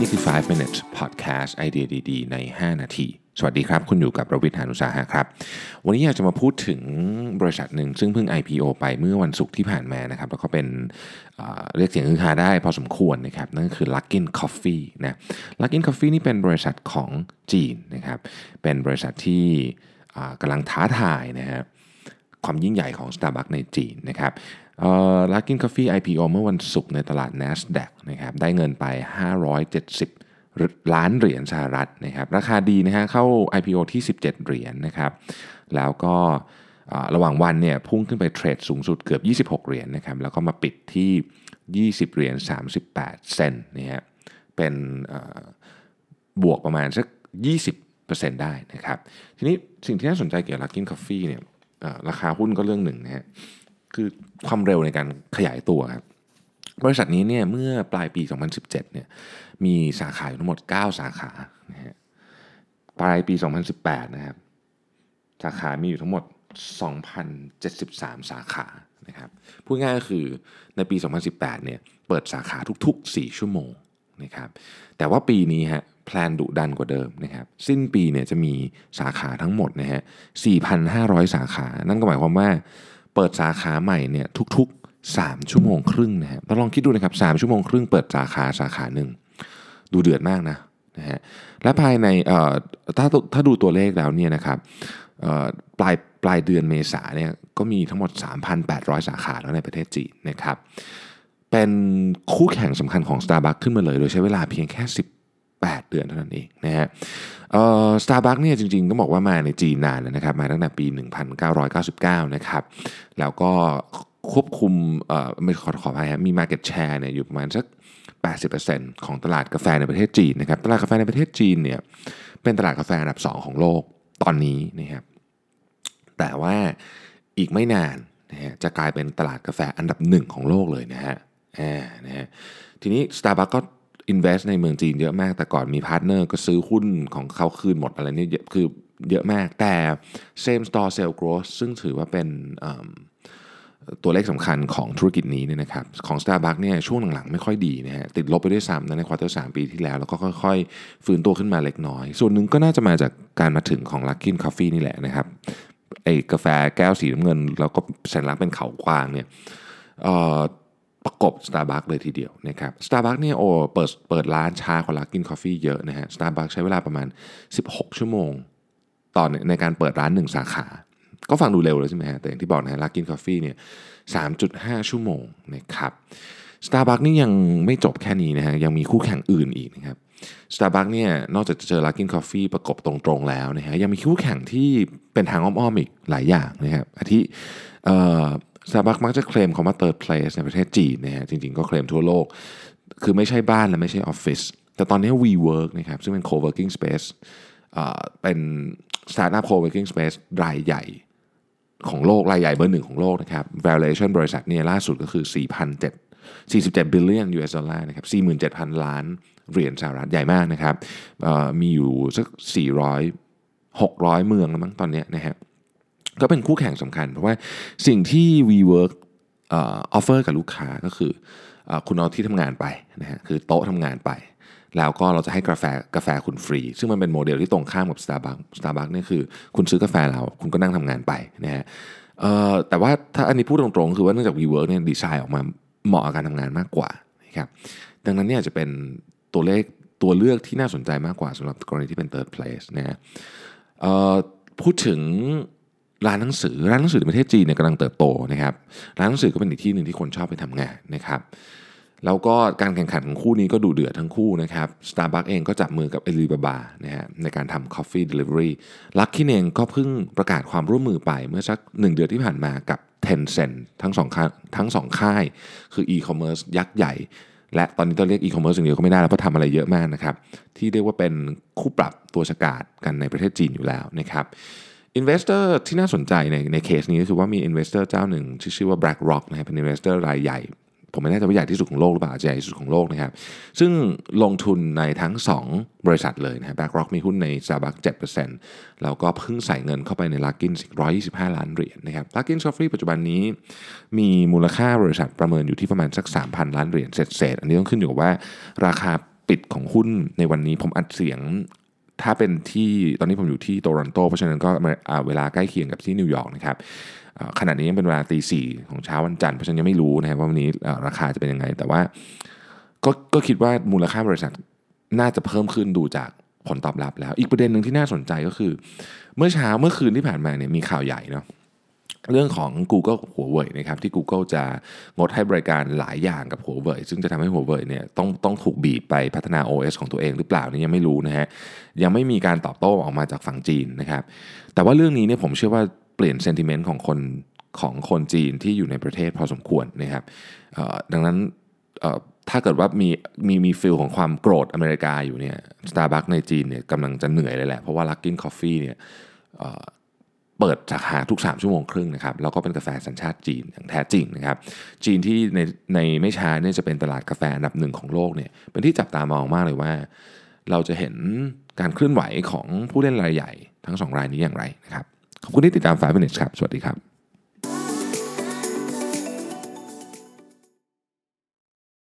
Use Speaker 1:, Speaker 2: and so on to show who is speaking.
Speaker 1: นี่คือ 5 minutes podcast ไอเดียดีๆ ใน 5 นาที สวัสดีครับ คุณอยู่กับประวิทยานุสาหะครับ วันนี้อยากจะมาพูดถึงบริษัทหนึ่งซึ่งเพิ่ง IPO ไปเมื่อวันศุกร์ที่ผ่านมานะครับ แล้วก็เป็นเเรียกเสียงฮือฮาได้พอสมควรนะครับ นั่นก็คือ Luckin Coffee นะ Luckin Coffee นี่เป็นบริษัทของจีนนะครับ เป็นบริษัทที่กำลังท้าทายนะครับความยิ่งใหญ่ของ Starbucks ในจีนนะครับ เอ่อ Luckin Coffee IPO เมื่อวันศุกร์ในตลาด NASDAQ นะครับได้เงินไป 570 ล้านเหรียญสหรัฐนะครับราคาดีนะฮะเข้า IPO ที่ 17 เหรียญนะครับแล้วก็ระหว่างวันเนี่ยพุ่งขึ้นไปเทรดสูงสุดเกือบ 26 เหรียญนะครับแล้วก็มาปิดที่ 20 เหรียญ 38 เซนต์นะฮะเป็นบวกประมาณสัก 20%ได้นะครับทีนี้สิ่งที่น่าสนใจเกี่ยวกับ Luckin Coffee เนี่ยราคาหุ้นก็เรื่องหนึ่งนะฮะ คือความเร็วในการขยายตัวครับบริษัทนี้เนี่ยเมื่อปลายปี 2017เนี่ยมีสาขาอยู่ทั้งหมด 9 สาขานะฮะปลายปี 2018 นะครับ สาขามีอยู่ทั้งหมด 2,073 สาขานะครับพูดง่ายก็คือในปี 2018 เนี่ยเปิดสาขาทุก ๆ 4 ชั่วโมงนะครับแต่ว่าปีนี้ฮะแพลนดุดันกว่าเดิมนะครับสิ้นปีเนี่ยจะมีสาขาทั้งหมดนะฮะ4,500 สาขา นั่นก็หมายความว่า เปิดสาขาใหม่เนี่ยทุกๆ 3 ชั่วโมงครึ่งนะฮะเราลองคิดดูนะครับ3ชั่วโมงครึ่งเปิดสาขาสาขาหนึ่งดูเดือดมากนะนะฮะและภายในเอ่อถ้าถ้าดูตัวเลขแล้วเนี่ยนะครับเอ่อปลายปลายเดือนเมษาเนี่ยก็มีทั้งหมด 3,800 สาขาแล้วในประเทศจีนนะครับเป็นคู่แข่งสำคัญของ Starbucks ขึ้นมาเลย โดยใช้เวลาเพียงแค่ 8 เดือนเท่านั้นเองนะฮะเอ่อ Starbucks เนี่ยจริงๆต้องบอกว่ามาในจีนนานแล้วนะครับ มาตั้งแต่ปี 1999 นะครับ แล้วก็ควบคุมเอ่อไม่ขอขออภัยครับมี market share เนี่ยอยู่ประมาณสัก 80%ของตลาดกาแฟในประเทศจีนนะครับ ตลาดกาแฟในประเทศจีนเนี่ยเป็นตลาดกาแฟอันดับ 2 ของโลกตอนนี้นะครับ แต่ว่าอีกไม่นานนะฮะจะกลายเป็นตลาดกาแฟอันดับหนึ่งของโลกเลยนะฮะนะฮะทีนี้ Starbucks ก็ invest ในเมืองจีนเยอะมาก แต่ก่อนมี partner ก็ซื้อหุ้นของเขาคืนหมดอะไรนี่เยอะคือเยอะมาก แต่ same store sale growth ซึ่งถือว่าเป็นตัวเลขสำคัญของธุรกิจนี้เนี่ยนะครับของ Starbucks เนี่ยช่วงหลังๆไม่ค่อยดีนะฮะติดลบไปด้วยซ้ำนะใน quarters ปีที่แล้ว แล้วก็ค่อยๆ ฟื้นตัวขึ้นมาเล็กน้อย ส่วนหนึ่งก็น่าจะมาจากการมาถึงของ Luckin Coffee นี่แหละนะครับไอ้กาแฟแก้วสีน้ำเงิน แล้วก็สัญลักษณ์เป็นเขากวางเนี่ยเอ่อ ประกบ Starbucks เลยทีเดียวนะครับ Starbucks เนี่ยโอ้เปิดเปิดร้านช้ากว่า Luckin Coffee เยอะนะฮะ Starbucks ใช้เวลาประมาณ 16 ชั่วโมงต่อในในการเปิดร้านหนึ่งสาขา ก็ฟังดูเร็วเลยใช่ไหมฮะแต่อย่างที่บอกนะฮะ Luckin Coffee เนี่ย 3.5 ชั่วโมงนะครับ Starbucks นี่ยังไม่จบแค่นี้นะฮะยังมีคู่แข่งอื่นอีกนะครับ Starbucks เนี่ยนอกจากจะเจอ Luckin Coffee ประกบตรงๆแล้วนะฮะยังมีคู่แข่งที่เป็นทางอ้อมๆอีกหลายอย่างนะครับอาทิเอ่อ Starbucks มักจะเคลมคำว่า third place ในประเทศจีนนะฮะจริงๆก็เคลมทั่วโลก คือไม่ใช่บ้านและไม่ใช่ออฟฟิศแต่ตอนนี้ WeWork นะครับซึ่งเป็น co-working space เอ่อเป็น startup co-working space รายใหญ่ของโลก รายใหญ่เบอร์หนึ่งของโลกนะครับ valuation บริษัทเนี่ยล่าสุดก็คือ 4,700 47 billion US ดอลลาร์นะครับ47,000 ล้านเหรียญสหรัฐใหญ่มากนะครับอ่อมีอยู่สัก 400 600 เมืองแล้วมั้งตอนนี้นะฮะ ก็เป็นคู่แข่งสำคัญ เพราะว่าสิ่งที่ WeWork offer กับลูกค้าก็คืออคุณเอาที่ทำงานไปนะฮะคือโต๊ะทำงานไป แล้วก็เราจะให้กาแฟกาแฟคุณฟรี ซึ่งมันเป็นโมเดลที่ตรงข้ามกับ Starbucks Starbucks เนี่ยคือคุณซื้อกาแฟเราคุณก็นั่งทำงานไปนะฮะแต่ว่าถ้าอันนี้พูดตรงๆ คือว่าเนื่องจาก WeWork เนี่ยดีไซน์ออกมาเหมาะกับการทำงานมากกว่านะครับดังนั้นเนี่ยจะเป็นตัวเลขตัวเลือกที่น่าสนใจมากกว่าสำหรับกรณีที่เป็น third place นะฮะพูดถึง ร้านหนังสือร้านหนังสือในประเทศจีนเนี่ยกำลังเติบโตนะครับร้านหนังสือก็เป็นอีกที่หนึ่งที่คนชอบไปทำงานนะครับแล้วก็การแข่งขันของคู่นี้ก็ดูเดือดทั้งคู่นะครับ Starbucks เองก็จับมือกับ Alibaba นะฮะในการทำ Coffee Delivery Lucky เองก็เพิ่งประกาศความร่วมมือไปเมื่อสัก 1 เดือนที่ผ่านมากับ Tencent ทั้งสองค่ายทั้งสองค่าย คือ e-commerce ยักษ์ใหญ่ และตอนนี้ต้องเรียก e-commerce อย่างเดียวก็ไม่ได้แล้วเพราะทำอะไรเยอะมากนะครับ ที่เรียกว่าเป็นคู่ปรับตัวฉกาดกันในประเทศจีนอยู่แล้วนะครับ Investor ที่น่าสนใจในในเคสนี้ก็คือว่ามี Investor เจ้าหนึ่งที่ชื่อว่า BlackRock นะครับเป็น Investor รายใหญ่ ผมไม่แน่ใจว่าใหญ่ที่สุดของโลกหรือเปล่าใหญ่ที่สุดของโลกนะครับ ซึ่งลงทุนในทั้ง 2 บริษัทเลยนะฮะ BlackRock มีหุ้นใน Starbucks 7%แล้วก็เพิ่งใส่เงินเข้าไปใน Luckin 125 ล้านเหรียญนะครับ Luckin Coffee ปัจจุบันนี้มีมูลค่าบริษัทประเมินอยู่ที่ประมาณสัก 3,000 ล้านเหรียญเศษๆอันนี้ต้องขึ้นอยู่กับว่าราคาปิดของหุ้นในวันนี้ผมอัดเสียง ถ้าเป็นที่ตอนนี้ผมอยู่ที่โตรอนโต เพราะฉะนั้นก็เวลาใกล้เคียงกับที่นิวยอร์กนะครับขณะนี้ยังเป็นเวลาตีสี่ของเช้าวันจันทร์เพราะฉะนั้นยังไม่รู้นะครับว่าวันนี้ราคาจะเป็นยังไง แต่ว่าก็ก็คิดว่ามูลค่าบริษัทน่าจะเพิ่มขึ้นดูจากผลตอบรับแล้ว อีกประเด็นหนึ่งที่น่าสนใจก็คือ เมื่อเช้าเมื่อคืนที่ผ่านมาเนี่ยมีข่าวใหญ่เนาะ เรื่องของ Google หัวเว่ยนะครับที่ Google จะงดให้บริการหลายอย่างกับหัวเว่ยซึ่งจะทำให้หัวเว่ยเนี่ยต้องต้องถูกบีบไปพัฒนา OS ของตัวเองหรือเปล่านี่ยังไม่รู้นะฮะยังไม่มีการตอบโต้ออกมาจากฝั่งจีนนะครับแต่ว่าเรื่องนี้เนี่ยผมเชื่อว่าเปลี่ยนเซนติเมนต์ของคนของคนจีนที่อยู่ในประเทศพอสมควรนะครับดังนั้นถ้าเกิดว่ามีมีมี feel ของความโกรธอเมริกาอยู่เนี่ยสตาร์บัคในจีนเนี่ยกำลังจะเหนื่อยเลยแหละเพราะว่า Luckin Coffee เนี่ย เปิดสาขาทุก 3 ชั่วโมงครึ่งนะครับแล้วก็เป็นกาแฟสัญชาติจีนอย่างแท้จริงนะครับจีนที่ในในไม่ช้าเนี่ยจะเป็นตลาดกาแฟอันดับหนึ่งของโลกเนี่ยเป็นที่จับตามองมากเลยว่า เราจะเห็นการเคลื่อนไหวของผู้เล่นรายใหญ่ทั้ง 2 รายนี้อย่างไรนะครับขอบคุณที่ติดตาม5 minutes ครับ สวัสดีครับ